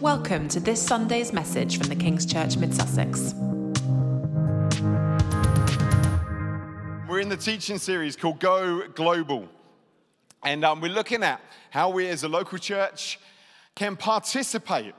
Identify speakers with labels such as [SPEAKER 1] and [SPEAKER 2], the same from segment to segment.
[SPEAKER 1] Welcome to this Sunday's message from the King's Church Mid Sussex.
[SPEAKER 2] We're in the teaching series called Go Global. And um, we're looking at how we as a local church can participate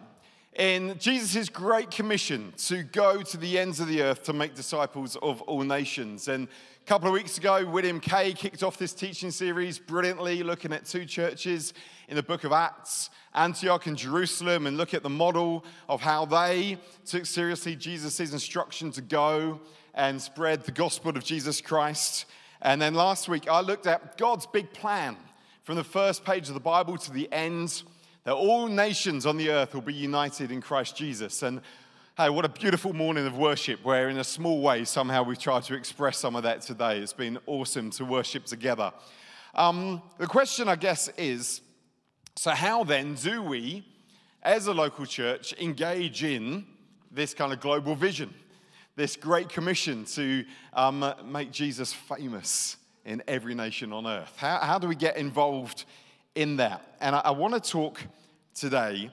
[SPEAKER 2] in Jesus' great commission to go to the ends of the earth to make disciples of all nations. And a couple of weeks ago, William Kay kicked off this teaching series brilliantly, looking at two churches in the book of Acts, Antioch and Jerusalem, and look at the model of how they took seriously Jesus' instruction to go and spread the gospel of Jesus Christ. And then last week, I looked at God's big plan from the first page of the Bible to the end that all nations on the earth will be united in Christ Jesus. And hey, what a beautiful morning of worship where, in a small way, somehow we've tried to express some of that today. It's been awesome to worship together. Um, the question, I guess, is so, how then do we, as a local church, engage in this kind of global vision, this great commission to um, make Jesus famous in every nation on earth? How, how do we get involved in that? And I, I want to talk today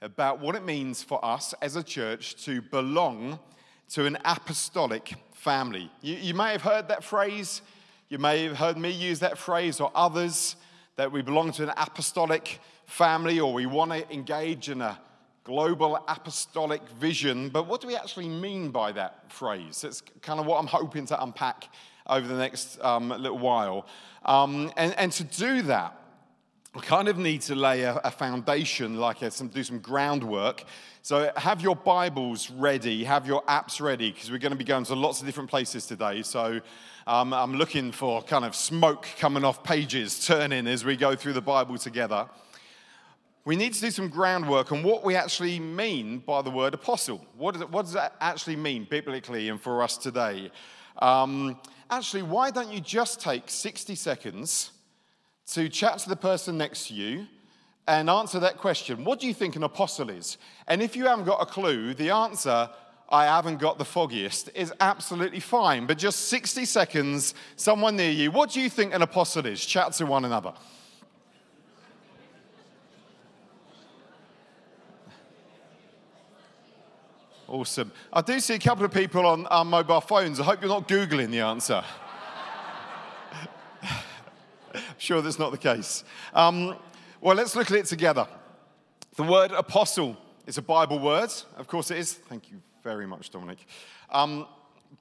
[SPEAKER 2] about what it means for us as a church to belong to an apostolic family. You, you, may have heard that phrase, you may have heard me use that phrase or others that we belong to an apostolic family or we want to engage in a global apostolic vision. But what do we actually mean by that phrase? It's kind of what I'm hoping to unpack over the next um, little while. Um, and, and to do that, we kind of need to lay a, a foundation, like a, some, do some groundwork. So have your Bibles ready, have your apps ready, because we're going to be going to lots of different places today. So um, I'm looking for kind of smoke coming off pages, turning as we go through the Bible together. We need to do some groundwork on what we actually mean by the word apostle. What does, it, what does that actually mean biblically and for us today? Um, actually, why don't you just take 60 seconds? To chat to the person next to you and answer that question What do you think an apostle is? And if you haven't got a clue, the answer, I haven't got the foggiest, is absolutely fine. But just 60 seconds, someone near you, what do you think an apostle is? Chat to one another. Awesome. I do see a couple of people on, on mobile phones. I hope you're not Googling the answer. Sure that's not the case. Um, well, let's look at it together. The word apostle is a Bible word. Of course it is. Thank you very much, Dominic. Um,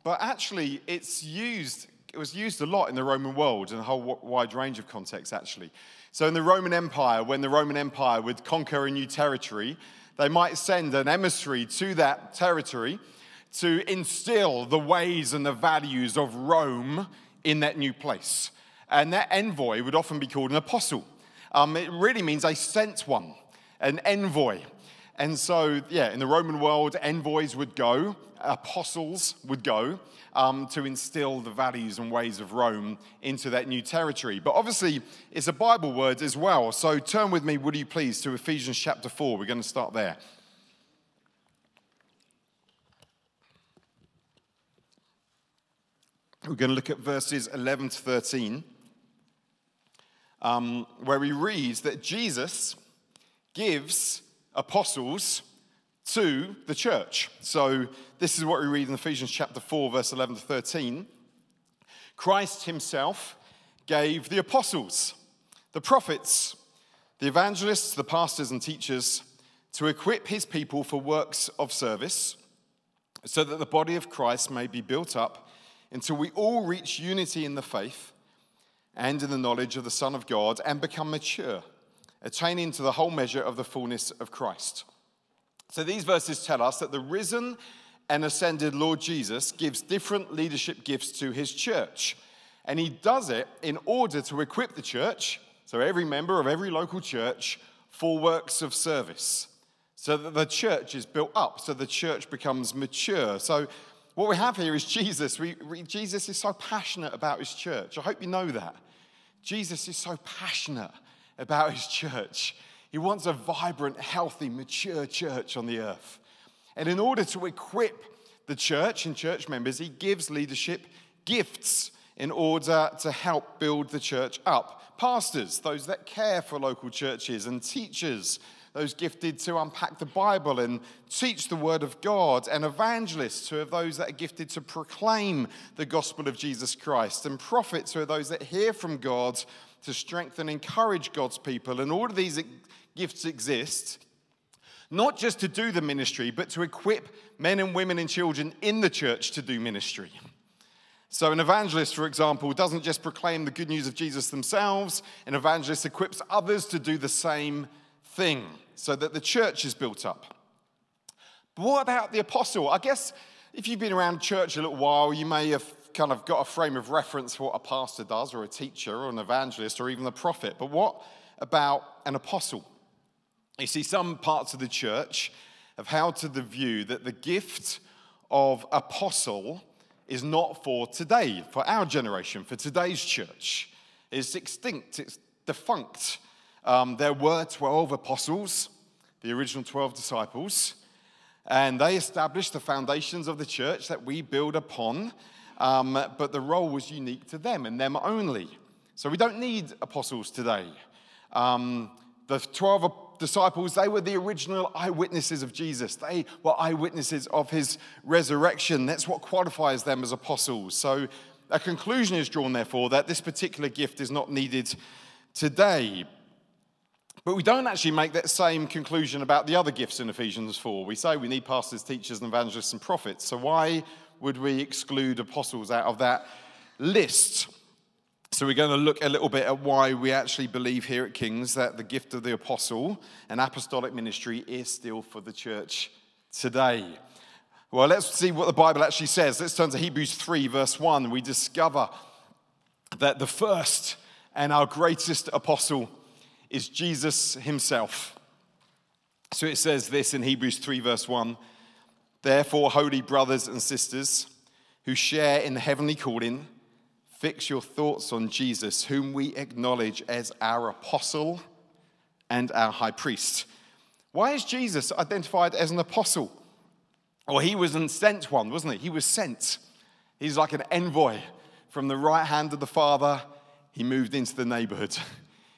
[SPEAKER 2] but actually, it's used, it was used a lot in the Roman world in a whole wide range of contexts, actually. So, in the Roman Empire, when the Roman Empire would conquer a new territory, they might send an emissary to that territory to instill the ways and the values of Rome in that new place. And that envoy would often be called an apostle. Um, it really means a sent one, an envoy. And so, yeah, in the Roman world, envoys would go, apostles would go um, to instill the values and ways of Rome into that new territory. But obviously, it's a Bible word as well. So turn with me, would you please, to Ephesians chapter 4. We're going to start there. We're going to look at verses 11 to 13 um, where we read that Jesus gives apostles to the church. So this is what we read in Ephesians chapter 4, verse 11 to 13. Christ himself gave the apostles, the prophets, the evangelists, the pastors, and teachers to equip his people for works of service so that the body of Christ may be built up until we all reach unity in the faith and in the knowledge of the Son of God and become mature, attaining to the whole measure of the fullness of Christ. So these verses tell us that the risen and ascended Lord Jesus gives different leadership gifts to his church. And he does it in order to equip the church, so every member of every local church, for works of service. So that the church is built up, so the church becomes mature. So what we have here is Jesus. We, we, Jesus is so passionate about his church. I hope you know that. Jesus is so passionate about his church. He wants a vibrant, healthy, mature church on the earth. And in order to equip the church and church members, he gives leadership gifts in order to help build the church up. Pastors, those that care for local churches, and teachers, those gifted to unpack the Bible and teach the Word of God, and evangelists who are those that are gifted to proclaim the gospel of Jesus Christ, and prophets who are those that hear from God to strengthen and encourage God's people. And all of these gifts exist not just to do the ministry, but to equip men and women and children in the church to do ministry. So, an evangelist, for example, doesn't just proclaim the good news of Jesus themselves, an evangelist equips others to do the same thing so that the church is built up. But what about the apostle? I guess if you've been around church a little while, you may have kind of got a frame of reference for what a pastor does, or a teacher, or an evangelist, or even a prophet. But what about an apostle? You see, some parts of the church have held to the view that the gift of apostle is not for today, for our generation, for today's church. It's extinct, it's defunct. Um, there were 12 apostles, the original 12 disciples, and they established the foundations of the church that we build upon. Um, but the role was unique to them and them only. So we don't need apostles today. Um, the 12 disciples, they were the original eyewitnesses of Jesus. They were eyewitnesses of his resurrection. That's what qualifies them as apostles. So a conclusion is drawn, therefore, that this particular gift is not needed today. But we don't actually make that same conclusion about the other gifts in Ephesians 4. We say we need pastors, teachers, and evangelists and prophets. So why would we exclude apostles out of that list? So, we're going to look a little bit at why we actually believe here at King's that the gift of the apostle and apostolic ministry is still for the church today. Well, let's see what the Bible actually says. Let's turn to Hebrews 3, verse 1. We discover that the first and our greatest apostle is Jesus himself. So it says this in Hebrews 3, verse 1 Therefore, holy brothers and sisters who share in the heavenly calling, Fix your thoughts on Jesus, whom we acknowledge as our apostle and our high priest. Why is Jesus identified as an apostle? Well, he was a sent one, wasn't he? He was sent. He's like an envoy from the right hand of the Father. He moved into the neighborhood.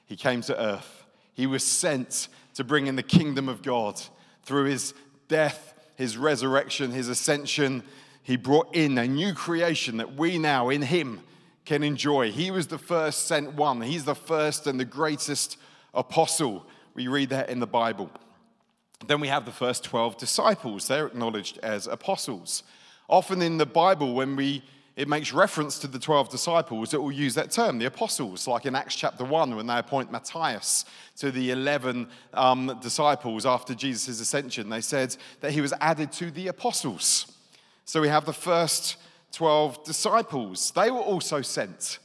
[SPEAKER 2] He came to earth. He was sent to bring in the kingdom of God through his death, his resurrection, his ascension. He brought in a new creation that we now, in him, can enjoy. He was the first sent one, he's the first and the greatest apostle. We read that in the Bible. Then we have the first 12 disciples. They're acknowledged as apostles. Often in the Bible, when we it makes reference to the 12 disciples, it will use that term, the apostles, like in Acts chapter 1 when they appoint Matthias to the 11 um, disciples after Jesus' ascension. They said that he was added to the apostles. So we have the first 12 disciples. They were also sent.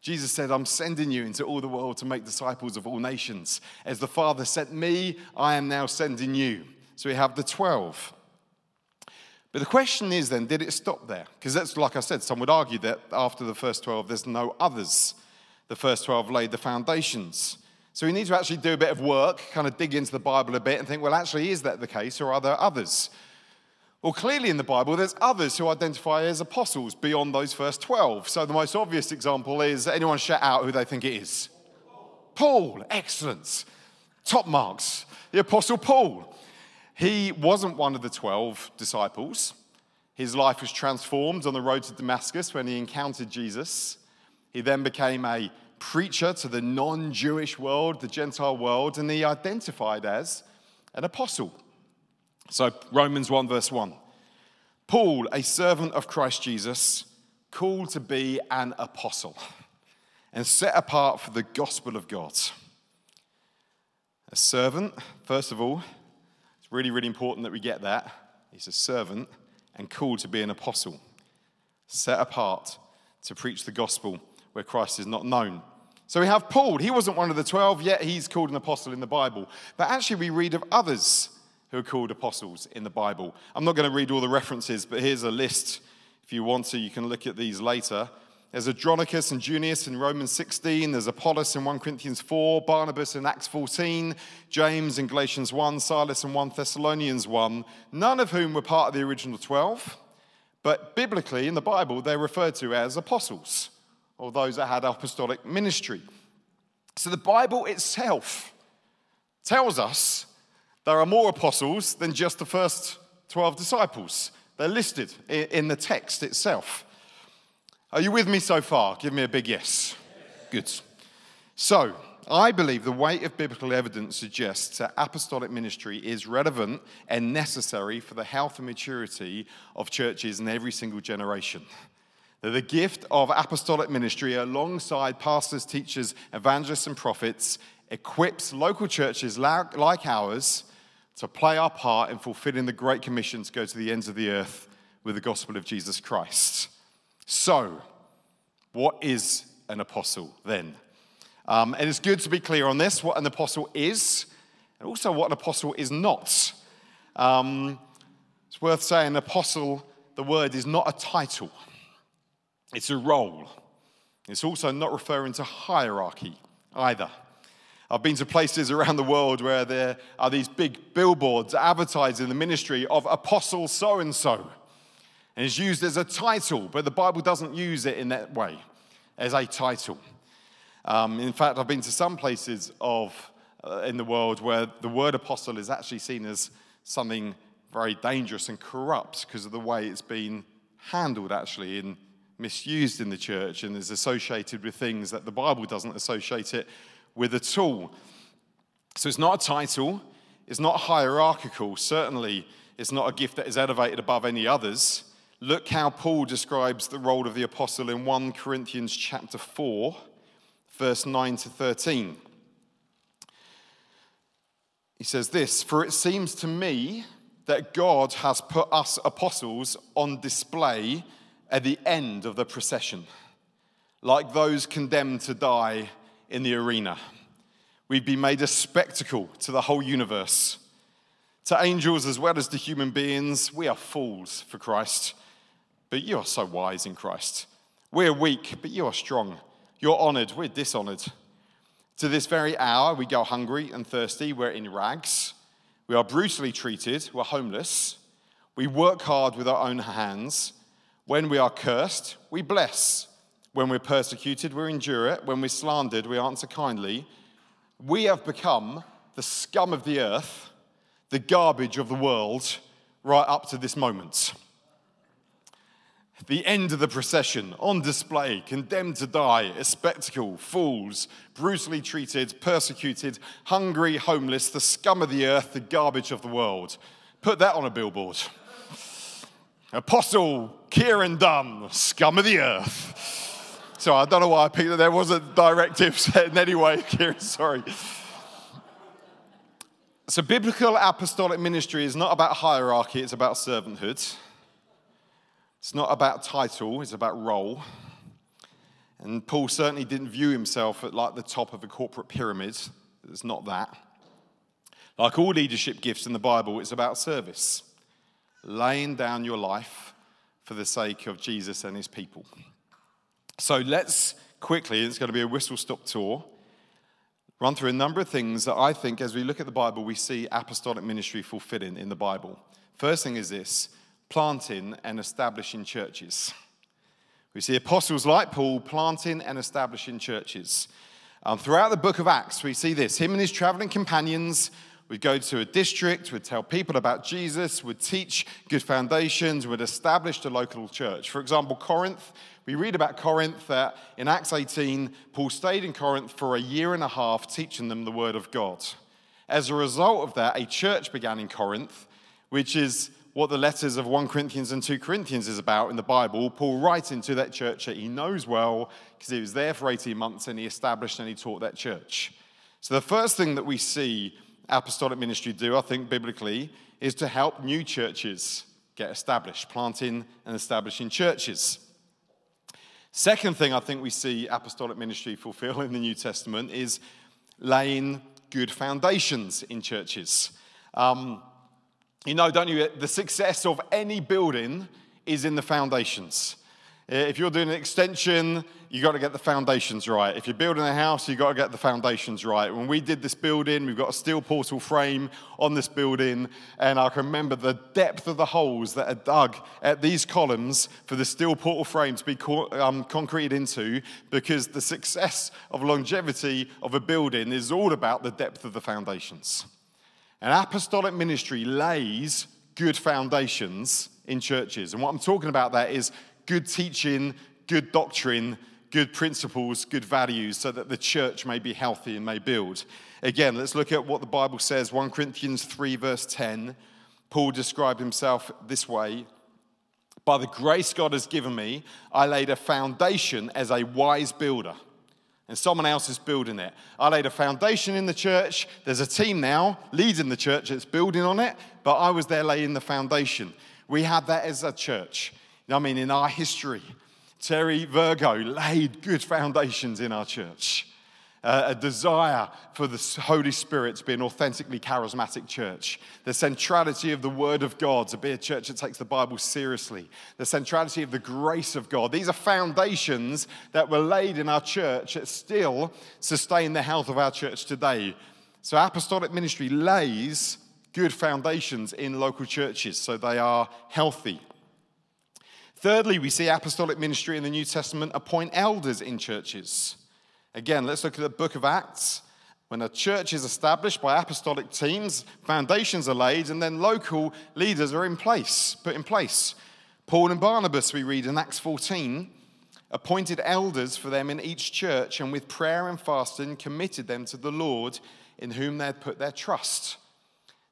[SPEAKER 2] Jesus said, I'm sending you into all the world to make disciples of all nations. As the Father sent me, I am now sending you. So we have the 12. But the question is then, did it stop there? Because that's, like I said, some would argue that after the first 12, there's no others. The first 12 laid the foundations. So we need to actually do a bit of work, kind of dig into the Bible a bit and think, well, actually, is that the case or are there others? Well, clearly in the Bible, there's others who identify as apostles beyond those first 12. So the most obvious example is anyone shout out who they think it is? Paul, excellent. Top marks. The Apostle Paul. He wasn't one of the 12 disciples. His life was transformed on the road to Damascus when he encountered Jesus. He then became a preacher to the non Jewish world, the Gentile world, and he identified as an apostle. So, Romans 1, verse 1. Paul, a servant of Christ Jesus, called to be an apostle and set apart for the gospel of God. A servant, first of all, it's really, really important that we get that. He's a servant and called to be an apostle, set apart to preach the gospel where Christ is not known. So we have Paul. He wasn't one of the 12, yet he's called an apostle in the Bible. But actually, we read of others who are called apostles in the Bible. I'm not going to read all the references, but here's a list. If you want to, you can look at these later. There's Andronicus and Junius in Romans 16. There's Apollos in 1 Corinthians 4, Barnabas in Acts 14, James in Galatians 1, Silas in 1 Thessalonians 1, none of whom were part of the original 12. But biblically, in the Bible, they're referred to as apostles, or those that had apostolic ministry. So the Bible itself tells us there are more apostles than just the first 12 disciples. They're listed in the text itself. Are you with me so far? Give me a big yes. Good. So, I believe the weight of biblical evidence suggests that apostolic ministry is relevant and necessary for the health and maturity of churches in every single generation. That the gift of apostolic ministry, alongside pastors, teachers, evangelists, and prophets, equips local churches like ours to play our part in fulfilling the Great Commission to go to the ends of the earth with the gospel of Jesus Christ. So, what is an apostle then? Um, and it's good to be clear on this what an apostle is, and also what an apostle is not. Um, it's worth saying, apostle, the word is not a title. It's a role. It's also not referring to hierarchy either. I've been to places around the world where there are these big billboards advertising the ministry of Apostle so and so. And it's used as a title, but the Bible doesn't use it in that way, as a title. Um, in fact, I've been to some places of, uh, in the world where the word apostle is actually seen as something very dangerous and corrupt because of the way it's been handled, actually, in misused in the church and is associated with things that the Bible doesn't associate it with at all. So it's not a title, it's not hierarchical. Certainly, it's not a gift that is elevated above any others. Look how Paul describes the role of the apostle in 1 Corinthians chapter 4, verse 9 to 13. He says this For it seems to me that God has put us apostles on display at the end of the procession, like those condemned to die in the arena. We've been made a spectacle to the whole universe. To angels as well as to human beings, we are fools for Christ, but you are so wise in Christ. We're weak, but you are strong. You're honored, we're dishonored. To this very hour, we go hungry and thirsty, we're in rags. We are brutally treated, we're homeless. We work hard with our own hands. When we are cursed, we bless. When we're persecuted, we endure it. When we're slandered, we answer kindly. We have become the scum of the earth, the garbage of the world, right up to this moment. The end of the procession, on display, condemned to die, a spectacle, fools, brutally treated, persecuted, hungry, homeless, the scum of the earth, the garbage of the world. Put that on a billboard. Apostle Kieran Dunn, scum of the earth. So I don't know why I picked that. There wasn't directives in any way, Kieran, sorry. So, biblical apostolic ministry is not about hierarchy, it's about servanthood. It's not about title, it's about role. And Paul certainly didn't view himself at like the top of a corporate pyramid. It's not that. Like all leadership gifts in the Bible, it's about service, laying down your life for the sake of Jesus and his people. So let's quickly, it's going to be a whistle stop tour, run through a number of things that I think, as we look at the Bible, we see apostolic ministry fulfilling in the Bible. First thing is this planting and establishing churches. We see apostles like Paul planting and establishing churches. Um, throughout the book of Acts, we see this him and his traveling companions We'd go to a district, we'd tell people about Jesus, we'd teach good foundations, we'd establish a local church. For example, Corinth, we read about Corinth that in Acts 18, Paul stayed in Corinth for a year and a half teaching them the word of God. As a result of that, a church began in Corinth, which is what the letters of 1 Corinthians and 2 Corinthians is about in the Bible. Paul writing into that church that he knows well because he was there for 18 months and he established and he taught that church. So the first thing that we see apostolic ministry do, I think, biblically, is to help new churches get established, planting and establishing churches. Second thing I think we see apostolic ministry fulfill in the New Testament is laying good foundations in churches. Um, you know, don't you? The success of any building is in the foundations. If you're doing an extension, you've got to get the foundations right. If you're building a house, you've got to get the foundations right. When we did this building, we've got a steel portal frame on this building, and I can remember the depth of the holes that are dug at these columns for the steel portal frame to be co- um, concreted into, because the success of longevity of a building is all about the depth of the foundations. An apostolic ministry lays good foundations in churches. And what I'm talking about there is good teaching, good doctrine, good principles, good values, so that the church may be healthy and may build. Again, let's look at what the Bible says 1 Corinthians 3, verse 10. Paul described himself this way By the grace God has given me, I laid a foundation as a wise builder and someone else is building it. I laid a foundation in the church. There's a team now leading the church that's building on it, but I was there laying the foundation. We had that as a church. I mean, in our history, Terry Virgo laid good foundations in our church a desire for the Holy Spirit to be an authentically charismatic church, the centrality of the Word of God to be a church that takes the Bible seriously, the centrality of the grace of God. These are foundations that were laid in our church that still sustain the health of our church today. So, apostolic ministry lays good foundations in local churches so they are healthy. Thirdly, we see apostolic ministry in the New Testament appoint elders in churches. Again, let's look at the book of Acts. When a church is established by apostolic teams, foundations are laid, and then local leaders are in place, put in place. Paul and Barnabas, we read in Acts 14, appointed elders for them in each church, and with prayer and fasting committed them to the Lord in whom they had put their trust.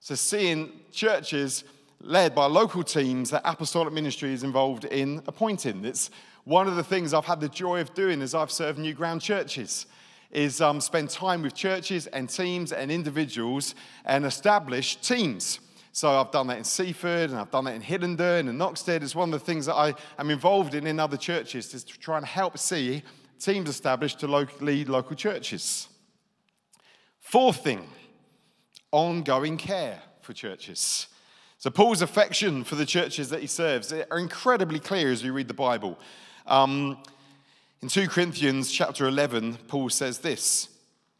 [SPEAKER 2] So, seeing churches led by local teams that apostolic ministry is involved in appointing. It's one of the things I've had the joy of doing as I've served New Ground churches is um, spend time with churches and teams and individuals and establish teams. So I've done that in Seaford and I've done that in Hillenden and Oxted. It's one of the things that I am involved in in other churches is to try and help see teams established to lead local churches. Fourth thing, ongoing care for churches. So Paul's affection for the churches that he serves are incredibly clear as we read the Bible. Um, in 2 Corinthians chapter 11, Paul says this.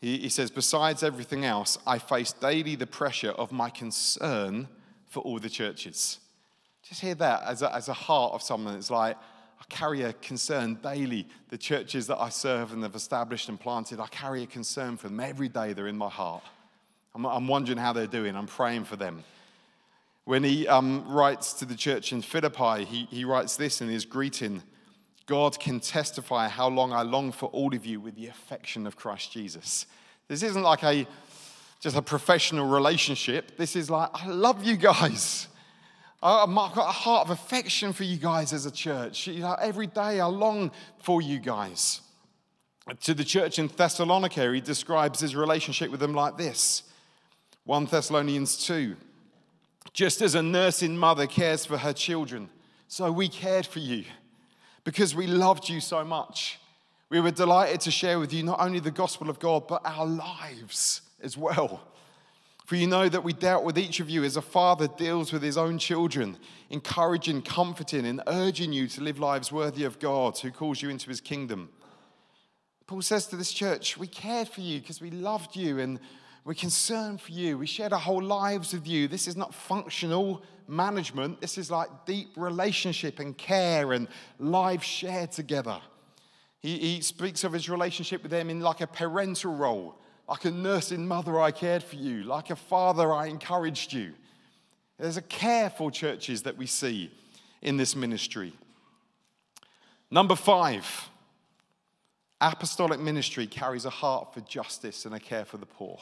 [SPEAKER 2] He, he says, Besides everything else, I face daily the pressure of my concern for all the churches. Just hear that as a, as a heart of someone It's like, I carry a concern daily. The churches that I serve and have established and planted, I carry a concern for them. Every day they're in my heart. I'm, I'm wondering how they're doing. I'm praying for them. When he um, writes to the church in Philippi, he, he writes this in his greeting God can testify how long I long for all of you with the affection of Christ Jesus. This isn't like a just a professional relationship. This is like, I love you guys. I've got a heart of affection for you guys as a church. You know, every day I long for you guys. To the church in Thessalonica, he describes his relationship with them like this 1 Thessalonians 2. Just as a nursing mother cares for her children, so we cared for you because we loved you so much. We were delighted to share with you not only the gospel of God, but our lives as well. For you know that we dealt with each of you as a father deals with his own children, encouraging, comforting, and urging you to live lives worthy of God who calls you into his kingdom. Paul says to this church, We cared for you because we loved you and we're concerned for you. We shared our whole lives with you. This is not functional management. This is like deep relationship and care and life shared together. He, he speaks of his relationship with them in like a parental role, like a nursing mother, I cared for you, like a father, I encouraged you. There's a care for churches that we see in this ministry. Number five, apostolic ministry carries a heart for justice and a care for the poor.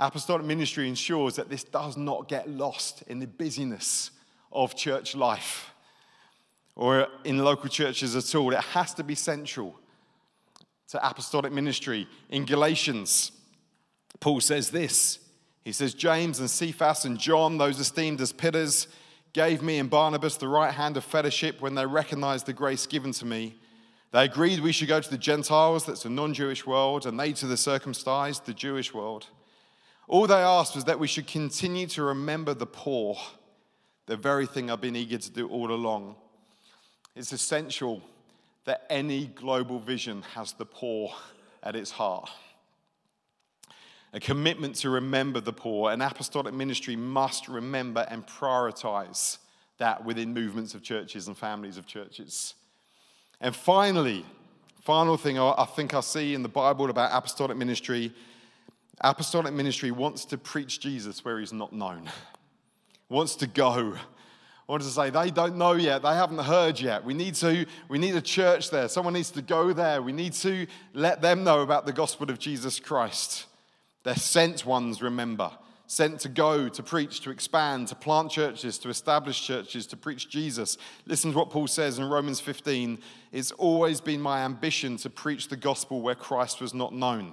[SPEAKER 2] Apostolic ministry ensures that this does not get lost in the busyness of church life or in local churches at all. It has to be central to apostolic ministry. In Galatians, Paul says this He says, James and Cephas and John, those esteemed as pillars, gave me and Barnabas the right hand of fellowship when they recognized the grace given to me. They agreed we should go to the Gentiles, that's the non Jewish world, and they to the circumcised, the Jewish world. All they asked was that we should continue to remember the poor, the very thing I've been eager to do all along. It's essential that any global vision has the poor at its heart. A commitment to remember the poor, an apostolic ministry must remember and prioritize that within movements of churches and families of churches. And finally, final thing I think I see in the Bible about apostolic ministry apostolic ministry wants to preach Jesus where he's not known, wants to go. wants to say they don't know yet, they haven't heard yet. We need to, we need a church there. Someone needs to go there. We need to let them know about the gospel of Jesus Christ. They're sent ones, remember sent to go, to preach, to expand, to plant churches, to establish churches, to preach Jesus. Listen to what Paul says in Romans 15 It's always been my ambition to preach the gospel where Christ was not known.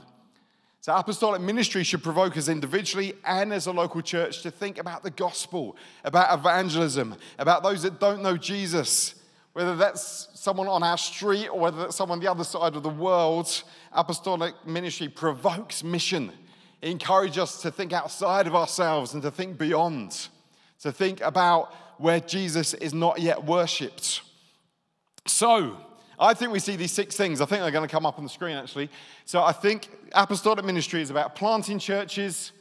[SPEAKER 2] So, apostolic ministry should provoke us individually and as a local church to think about the gospel, about evangelism, about those that don't know Jesus. Whether that's someone on our street or whether that's someone on the other side of the world, apostolic ministry provokes mission encourage us to think outside of ourselves and to think beyond, to think about where Jesus is not yet worshipped. So, I think we see these six things. I think they're going to come up on the screen actually. So, I think apostolic ministry is about planting churches,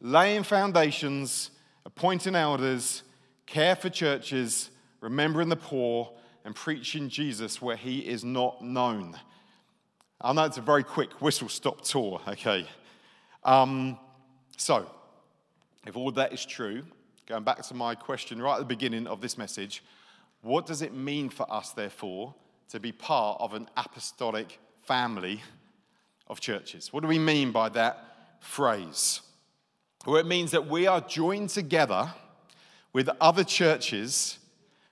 [SPEAKER 2] laying foundations, appointing elders, care for churches, remembering the poor, and preaching Jesus where he is not known. I know it's a very quick whistle stop tour, okay? Um, so, if all that is true, going back to my question right at the beginning of this message, what does it mean for us, therefore, to be part of an apostolic family of churches? What do we mean by that phrase? Well, it means that we are joined together with other churches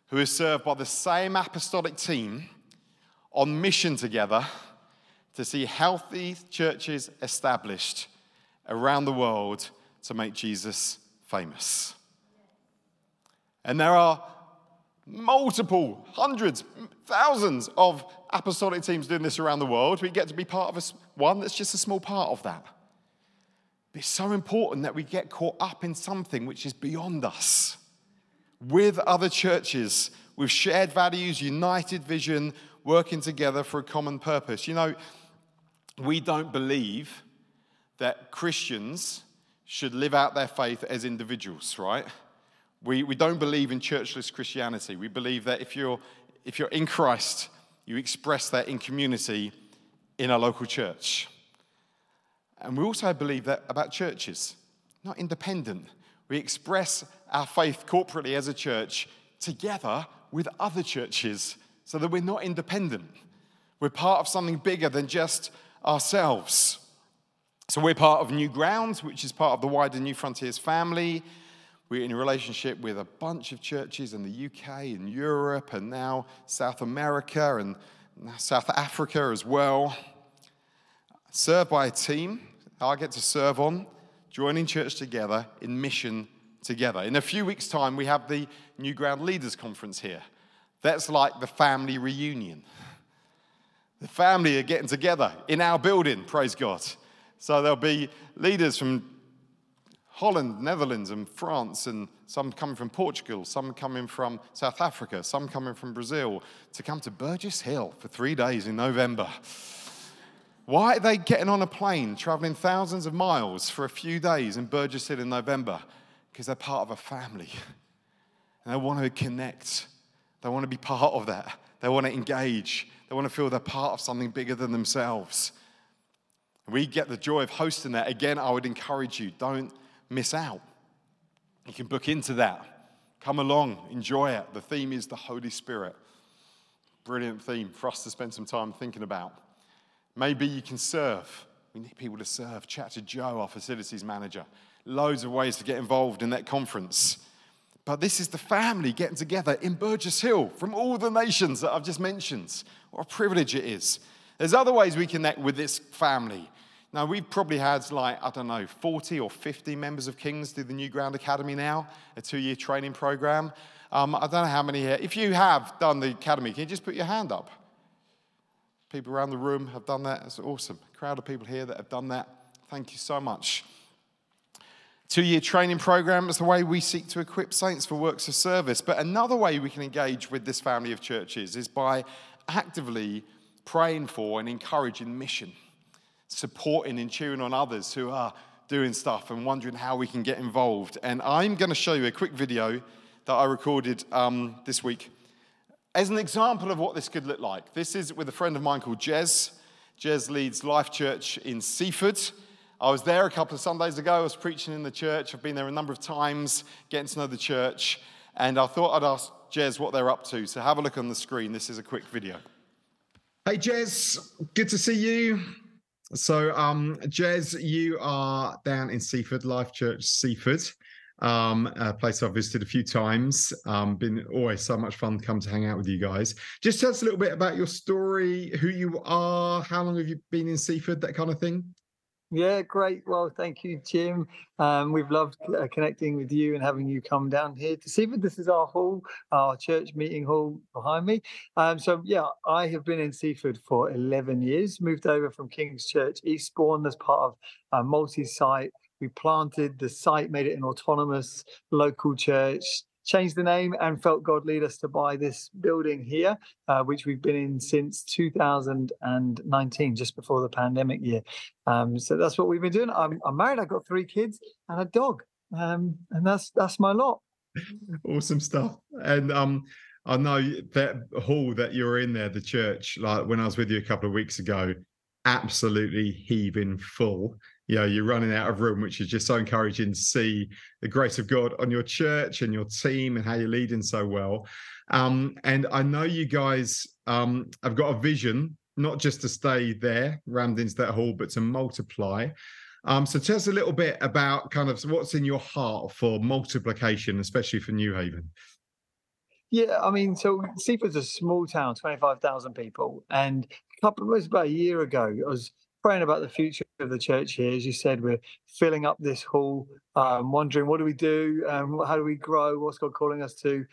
[SPEAKER 2] who are served by the same apostolic team on mission together to see healthy churches established around the world to make Jesus famous. And there are multiple, hundreds, thousands of apostolic teams doing this around the world. We get to be part of a, one that's just a small part of that. But it's so important that we get caught up in something which is beyond us with other churches, with shared values, united vision, working together for a common purpose. You know, we don't believe that Christians should live out their faith as individuals, right? We, we don't believe in churchless Christianity. We believe that if you're, if you're in Christ, you express that in community in a local church. And we also believe that about churches, not independent. We express our faith corporately as a church together with other churches so that we're not independent. We're part of something bigger than just ourselves. So we're part of New Grounds, which is part of the wider New Frontiers family. We're in a relationship with a bunch of churches in the UK and Europe and now South America and South Africa as well. Served by a team I get to serve on, joining church together in mission together. In a few weeks' time, we have the New Ground Leaders Conference here. That's like the family reunion. The family are getting together in our building, praise God. So there'll be leaders from Holland, Netherlands, and France, and some coming from Portugal, some coming from South Africa, some coming from Brazil, to come to Burgess Hill for three days in November. Why are they getting on a plane, traveling thousands of miles for a few days in Burgess Hill in November? Because they're part of a family. And they want to connect. They want to be part of that. They want to engage. They want to feel they're part of something bigger than themselves. We get the joy of hosting that. Again, I would encourage you don't miss out. You can book into that. Come along, enjoy it. The theme is the Holy Spirit. Brilliant theme for us to spend some time thinking about. Maybe you can serve. We need people to serve. Chat to Joe, our facilities manager. Loads of ways to get involved in that conference. But this is the family getting together in Burgess Hill from all the nations that I've just mentioned. What a privilege it is. There's other ways we connect with this family. Now, we've probably had like, I don't know, 40 or 50 members of Kings do the New Ground Academy now, a two year training program. Um, I don't know how many here. If you have done the academy, can you just put your hand up? People around the room have done that. It's awesome. A crowd of people here that have done that. Thank you so much. Two year training program is the way we seek to equip saints for works of service. But another way we can engage with this family of churches is by actively praying for and encouraging mission supporting and cheering on others who are doing stuff and wondering how we can get involved. And I'm going to show you a quick video that I recorded um, this week as an example of what this could look like. This is with a friend of mine called Jez. Jez leads Life Church in Seaford. I was there a couple of Sundays ago. I was preaching in the church. I've been there a number of times, getting to know the church. And I thought I'd ask Jez what they're up to. So have a look on the screen. This is a quick video. Hey, Jez, good to see you. So, um, Jez, you are down in Seaford, Life Church Seaford, um, a place I've visited a few times. Um, been always so much fun to come to hang out with you guys. Just tell us a little bit about your story, who you are, how long have you been in Seaford, that kind of thing.
[SPEAKER 3] Yeah, great. Well, thank you, Jim. Um, we've loved uh, connecting with you and having you come down here to see This is our hall, our church meeting hall behind me. Um, so, yeah, I have been in Seaford for 11 years, moved over from King's Church Eastbourne as part of a multi site. We planted the site, made it an autonomous local church, changed the name and felt God lead us to buy this building here, uh, which we've been in since 2019, just before the pandemic year. Um, so that's what we've been doing. I'm, I'm married. I've got three kids and a dog, um, and that's that's my lot.
[SPEAKER 2] Awesome stuff. And um, I know that hall that you're in there, the church. Like when I was with you a couple of weeks ago, absolutely heaving full you know you're running out of room which is just so encouraging to see the grace of god on your church and your team and how you're leading so well um, and i know you guys um, have got a vision not just to stay there rammed into that hall but to multiply um, so tell us a little bit about kind of what's in your heart for multiplication especially for Newhaven
[SPEAKER 3] yeah, I mean, so Seaford's a small town, 25,000 people. And a couple, it was about a year ago, I was praying about the future of the church here. As you said, we're filling up this hall, um, wondering what do we do, um, how do we grow, what's God calling us to.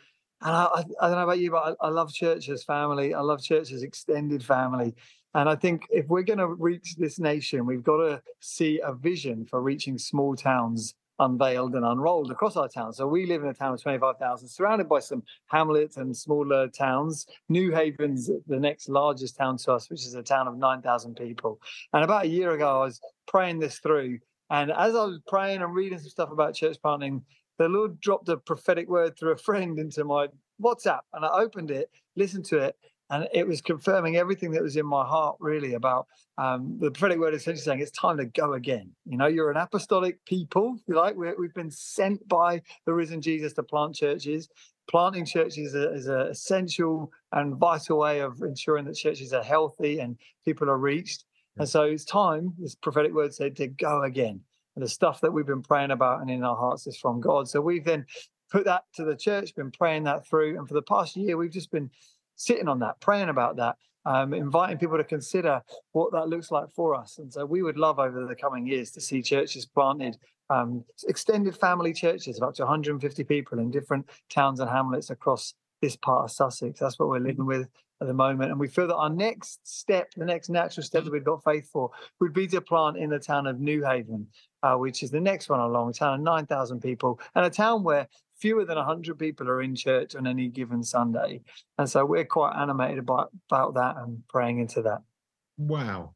[SPEAKER 3] And I, I, I don't know about you, but I, I, love church as family. I love church as extended family. And I think if we're going to reach this nation, we've got to see a vision for reaching small towns unveiled and unrolled across our town. So we live in a town of 25,000, surrounded by some hamlets and smaller towns. Newhaven's the next largest town to us, which is a town of 9,000 people. And about a year ago, I was praying this through. And as I was praying and reading some stuff about church planting, the Lord dropped a prophetic word through a friend into my WhatsApp. And I opened it, listened to it, and it was confirming everything that was in my heart really about um, the prophetic word essentially saying it's time to go again. You know you're an apostolic people you like. We have been sent by the risen jesus to plant churches. Planting churches is an essential and vital way of ensuring that churches are healthy and people are reached. And so it's time this prophetic word said to go again. And the stuff that we've been praying about and in our hearts is from god. So we've then put that to the church been praying that through. And for the past year we've just been sitting on that, praying about that, um, inviting people to consider what that looks like for us. And so we would love over the coming years to see churches planted, um, extended family churches of up to 150 people in different towns and hamlets across this part of Sussex. That's what we're living with at the moment. And we feel that our next step, the next natural step that we've got faith for, would be to plant in the town of Newhaven, uh, which is the next one along, a town of 9,000 people, and a town where fewer than 100 people are in church on any given Sunday. And so we're quite animated about, about that and praying into that.
[SPEAKER 2] Wow.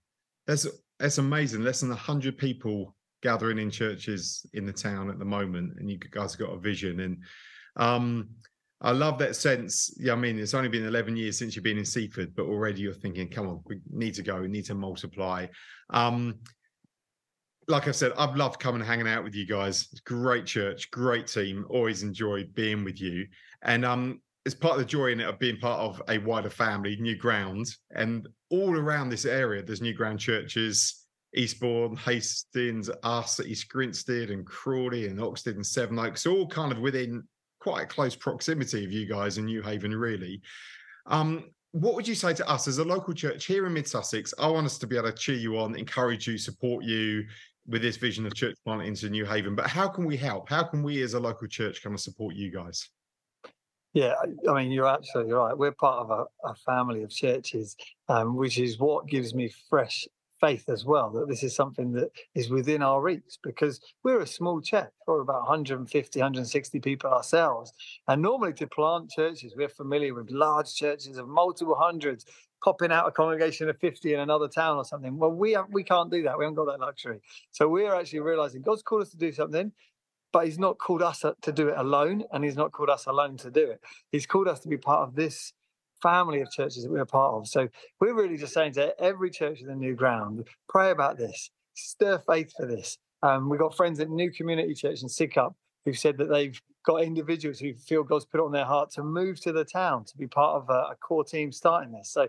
[SPEAKER 2] That's, that's amazing. Less than 100 people gathering in churches in the town at the moment. And you guys got a vision. And um, I love that sense. Yeah, I mean, it's only been 11 years since you've been in Seaford, but already you're thinking, come on, we need to go, we need to multiply. Um, like I said, I've loved coming and hanging out with you guys. Great church, great team. Always enjoy being with you. And um, it's part of the joy in it of being part of a wider family, new ground. And all around this area, there's new ground churches, Eastbourne, Hastings, us at East Grinstead and Crawley and Oxted and Sevenoaks, all kind of within quite close proximity of you guys in Newhaven, really. Um, what would you say to us as a local church here in Mid Sussex? I want us to be able to cheer you on, encourage you, support you, with this vision of church planting into Newhaven. But how can we help? How can we as a local church kind of support you guys?
[SPEAKER 3] Yeah, I mean, you're absolutely right. We're part of a, a family of churches, um, which is what gives me fresh faith as well that this is something that is within our reach because we're a small church. We're about 150, 160 people ourselves. And normally to plant churches, we're familiar with large churches of multiple hundreds popping out a congregation of 50 in another town or something. Well, we have, we can't do that. We haven't got that luxury. So we're actually realizing God's called us to do something, but He's not called us to do it alone, and He's not called us alone to do it. He's called us to be part of this family of churches that we're part of. So we're really just saying to every church in the new ground, pray about this. stir faith for this. Um, we've got friends at New Community Church in Sidcup who've said that they've got individuals who feel God's put it on their heart to move to the town to be part of a, a core team starting this. So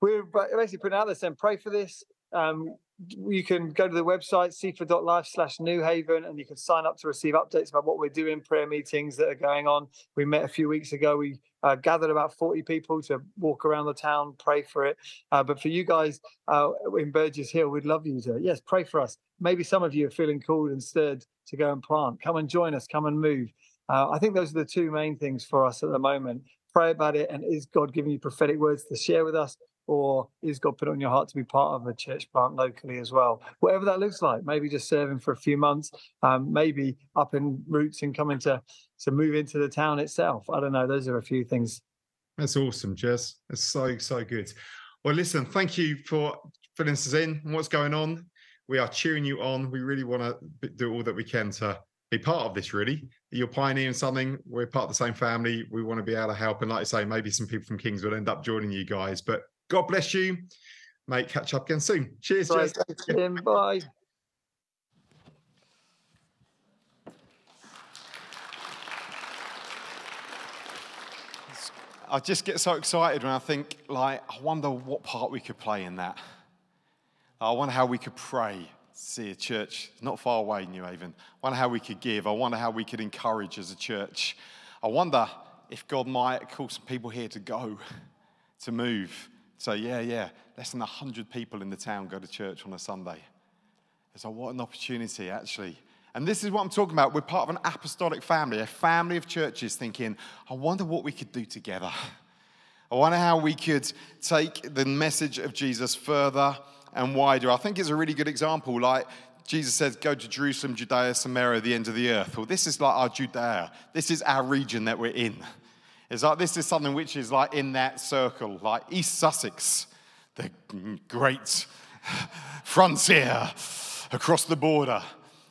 [SPEAKER 3] we're basically putting out this saying, pray for this. Um, you can go to the website cephas.life slash Newhaven and you can sign up to receive updates about what we're doing prayer meetings that are going on. We met a few weeks ago. We uh, gathered about 40 people to walk around the town pray for it. Uh, but for you guys uh, in burgess hill we'd love you to yes pray for us. Maybe some of you are feeling called and stirred to go and plant. Come and join us. Come and move uh, i think those are the two main things for us at the moment pray about it and is god giving you prophetic words to share with us or is God put on your heart to be part of a church plant locally as well? Whatever that looks like, maybe just serving for a few months, um, maybe up in roots and coming to to move into the town itself. I don't know. Those are a few things.
[SPEAKER 2] That's awesome, Jess. That's so so good. Well, listen, thank you for filling us in what's going on. We are cheering you on. We really want to do all that we can to be part of this. Really, you're pioneering something. We're part of the same family. We want to be able to help. And like I say, maybe some people from Kings will end up joining you guys. But God bless you. Mate, catch up again soon. Cheers,
[SPEAKER 3] Bye. Jess. Bye.
[SPEAKER 2] I just get so excited when I think, like, I wonder what part we could play in that. I wonder how we could pray, see a church not far away, in Newhaven. I wonder how we could give. I wonder how we could encourage as a church. I wonder if God might call some people here to go, to move. So, yeah, yeah, less than 100 people in the town go to church on a Sunday. Like, what an opportunity, actually. And this is what I'm talking about. We're part of an apostolic family, a family of churches thinking, I wonder what we could do together. I wonder how we could take the message of Jesus further and wider. I think it's a really good example. Like Jesus says, go to Jerusalem, Judea, Samaria, the end of the earth. Well, this is like our Judea. This is our region that we're in. It's like this is something which is like in that circle, like East Sussex, the great frontier across the border.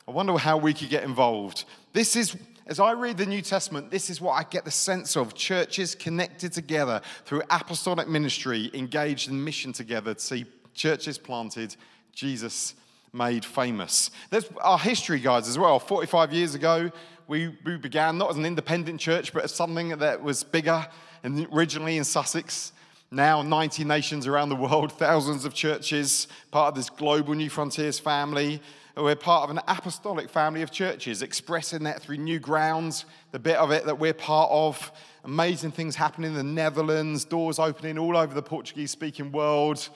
[SPEAKER 2] I wonder how we could get involved. This is, as I read the New Testament, this is what I get the sense of churches connected together through apostolic ministry, engaged in mission together to see churches planted, Jesus made famous. There's our history guides as well. 45 years ago, we, we began not as an independent church, but as something that was bigger and originally in Sussex. Now, 90 nations around the world, thousands of churches, part of this global Newfrontiers family. We're part of an apostolic family of churches, expressing that through new grounds, the bit of it that we're part of. Amazing things happening in the Netherlands, doors opening all over the Portuguese speaking world.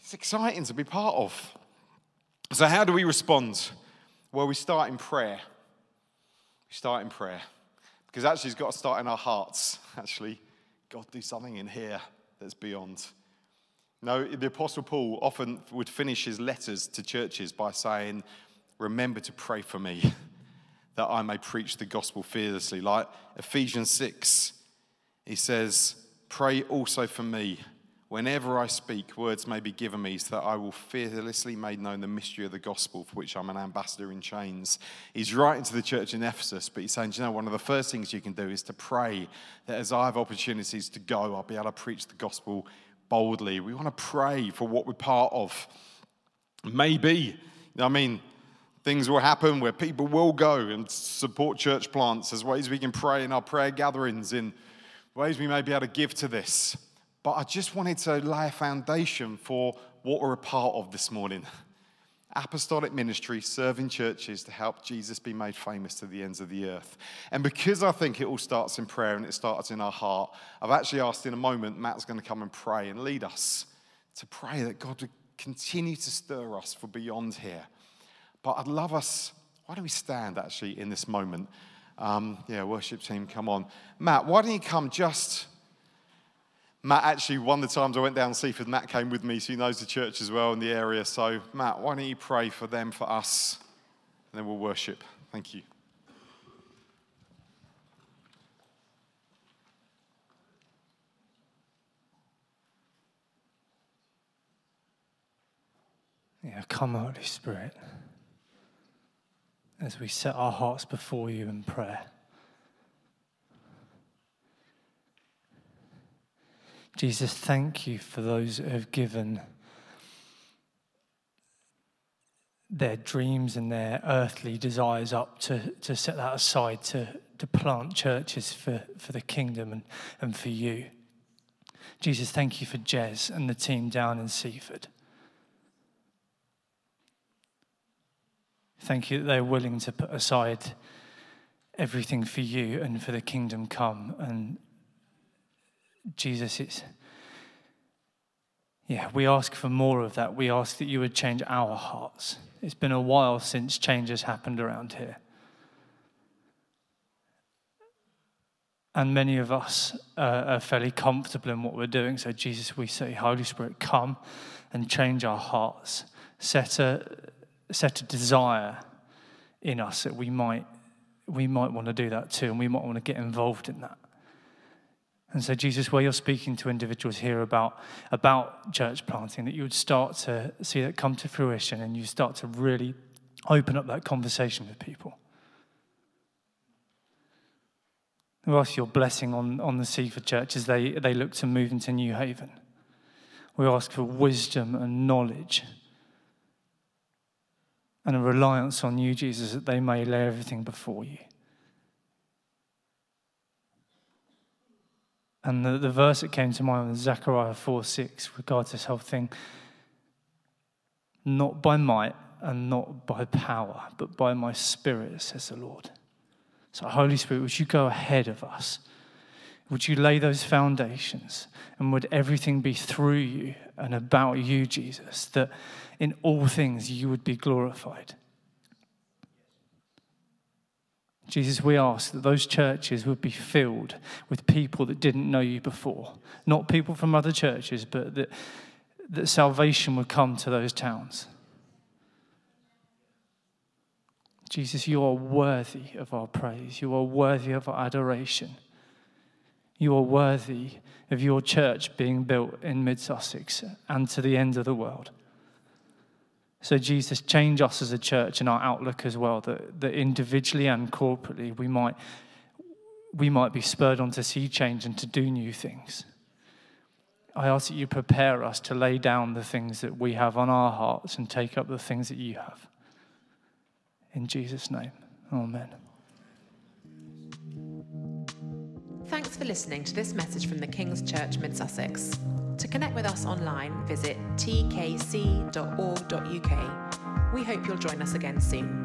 [SPEAKER 2] It's exciting to be part of. So, how do we respond? Well, we start in prayer. We start in prayer because actually, it's got to start in our hearts. Actually, God, do something in here that's beyond. No, the Apostle Paul often would finish his letters to churches by saying, Remember to pray for me that I may preach the gospel fearlessly. Like Ephesians 6, he says, Pray also for me Whenever I speak, words may be given me so that I will fearlessly make known the mystery of the gospel for which I'm an ambassador in chains. He's writing to the church in Ephesus, but he's saying, you know, one of the first things you can do is to pray that as I have opportunities to go, I'll be able to preach the gospel boldly. We want to pray for what we're part of. Maybe, I mean, things will happen where people will go and support church plants. There's ways we can pray in our prayer gatherings, in ways we may be able to give to this. But I just wanted to lay a foundation for what we're a part of this morning. Apostolic ministry, serving churches to help Jesus be made famous to the ends of the earth. And because I think it all starts in prayer and it starts in our heart, I've actually asked in a moment, Matt's going to come and pray and lead us to pray that God would continue to stir us for beyond here. But I'd love us, why don't we stand actually in this moment? Um, yeah, worship team, come on. Matt, why don't you come just Matt actually, one of the times I went down Seaford, Matt came with me, so he knows the church as well in the area. So, Matt, why don't you pray for them, for us, and then we'll worship. Thank you.
[SPEAKER 4] Yeah, come, Holy Spirit, as we set our hearts before you in prayer. Jesus, thank you for those who have given their dreams and their earthly desires up to, to set that aside to, to plant churches for, for the kingdom and, and for you. Jesus, thank you for Jez and the team down in Seaford. Thank you that they're willing to put aside everything for you and for the kingdom come. And Jesus, it's, yeah, we ask for more of that. We ask that you would change our hearts. It's been a while since change has happened around here. And many of us are fairly comfortable in what we're doing. So, Jesus, we say, Holy Spirit, come and change our hearts. Set a, set a desire in us that we might, we might want to do that too, and we might want to get involved in that. And so, Jesus, where you're speaking to individuals here about, about church planting, that you would start to see that come to fruition and you start to really open up that conversation with people. We ask your blessing on, on the Seaford Church as they, they look to move into Newhaven. We ask for wisdom and knowledge and a reliance on you, Jesus, that they may lay everything before you. And the, the verse that came to mind was Zechariah 4 6 regards this whole thing. Not by might and not by power, but by my spirit, says the Lord. So, Holy Spirit, would you go ahead of us? Would you lay those foundations? And would everything be through you and about you, Jesus, that in all things you would be glorified? Jesus, we ask that those churches would be filled with people that didn't know you before. Not people from other churches, but that, that salvation would come to those towns. Jesus, you are worthy of our praise. You are worthy of our adoration. You are worthy of your church being built in Mid Sussex and to the end of the world. So, Jesus, change us as a church and our outlook as well, that, that individually and corporately we might, we might be spurred on to see change and to do new things. I ask that you prepare us to lay down the things that we have on our hearts and take up the things that you have. In Jesus' name, amen.
[SPEAKER 1] Thanks for listening to this message from the King's Church Mid Sussex. To connect with us online, visit tkc.org.uk. We hope you'll join us again soon.